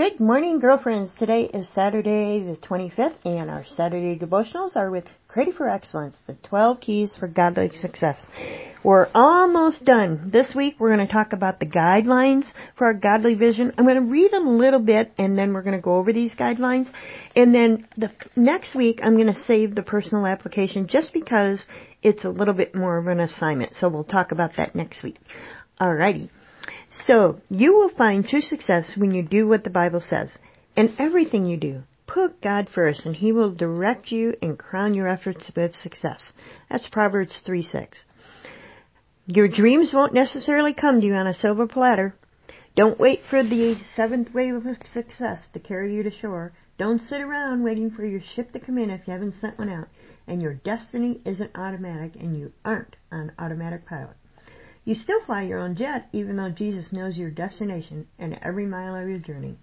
Good morning, girlfriends. Today is Saturday the 25th, and our Saturday devotionals are with Created for Excellence, the 12 keys for godly success. We're almost done. This week we're going to talk about the guidelines for our godly vision. I'm going to read a little bit and then we're going to go over these guidelines. And then the next week I'm going to save the personal application just because it's a little bit more of an assignment. So we'll talk about that next week. Alrighty. So, you will find true success when you do what the Bible says. And everything you do, put God first and He will direct you and crown your efforts with success. That's Proverbs 3 6. Your dreams won't necessarily come to you on a silver platter. Don't wait for the seventh wave of success to carry you to shore. Don't sit around waiting for your ship to come in if you haven't sent one out. And your destiny isn't automatic and you aren't on automatic pilot. You still fly your own jet even though Jesus knows your destination and every mile of your journey.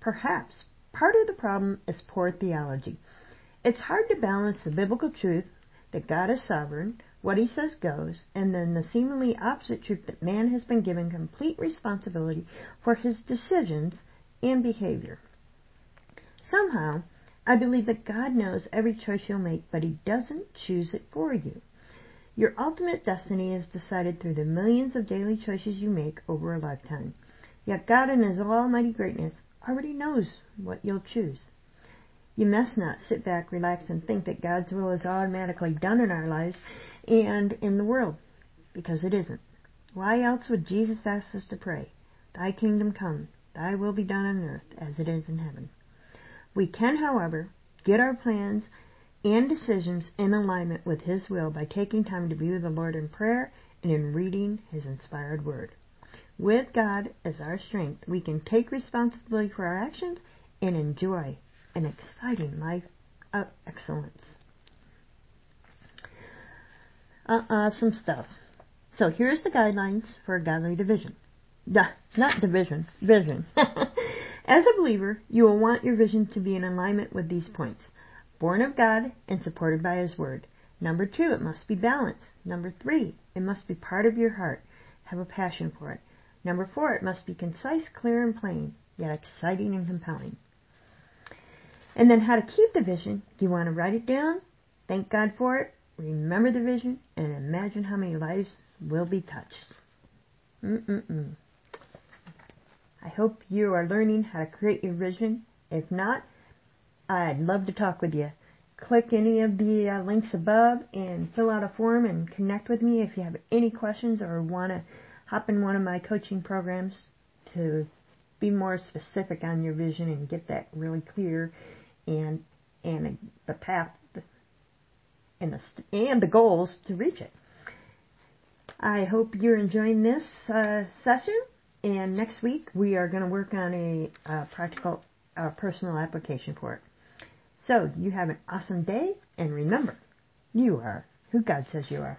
Perhaps part of the problem is poor theology. It's hard to balance the biblical truth that God is sovereign, what he says goes, and then the seemingly opposite truth that man has been given complete responsibility for his decisions and behavior. Somehow, I believe that God knows every choice you'll make, but he doesn't choose it for you. Your ultimate destiny is decided through the millions of daily choices you make over a lifetime. Yet God in His almighty greatness already knows what you'll choose. You must not sit back, relax, and think that God's will is automatically done in our lives and in the world, because it isn't. Why else would Jesus ask us to pray, Thy kingdom come, Thy will be done on earth as it is in heaven? We can, however, get our plans and decisions in alignment with His will by taking time to be with the Lord in prayer and in reading His inspired Word. With God as our strength, we can take responsibility for our actions and enjoy an exciting life of excellence. Uh, uh, some stuff. So here's the guidelines for a godly division. Duh, not division, vision. As a believer, you will want your vision to be in alignment with these points born of God and supported by His Word. Number two, it must be balanced. Number three, it must be part of your heart. Have a passion for it. Number four, it must be concise, clear, and plain, yet exciting and compelling. And then how to keep the vision. You want to write it down, thank God for it, remember the vision, and imagine how many lives will be touched. Mm-mm-mm. I hope you are learning how to create your vision. If not, I'd love to talk with you. Click any of the uh, links above and fill out a form and connect with me if you have any questions or want to hop in one of my coaching programs to be more specific on your vision and get that really clear and and the path and the and the goals to reach it. I hope you're enjoying this uh, session. And next week we are going to work on a, a practical, uh, personal application for it. So you have an awesome day, and remember, you are who God says you are.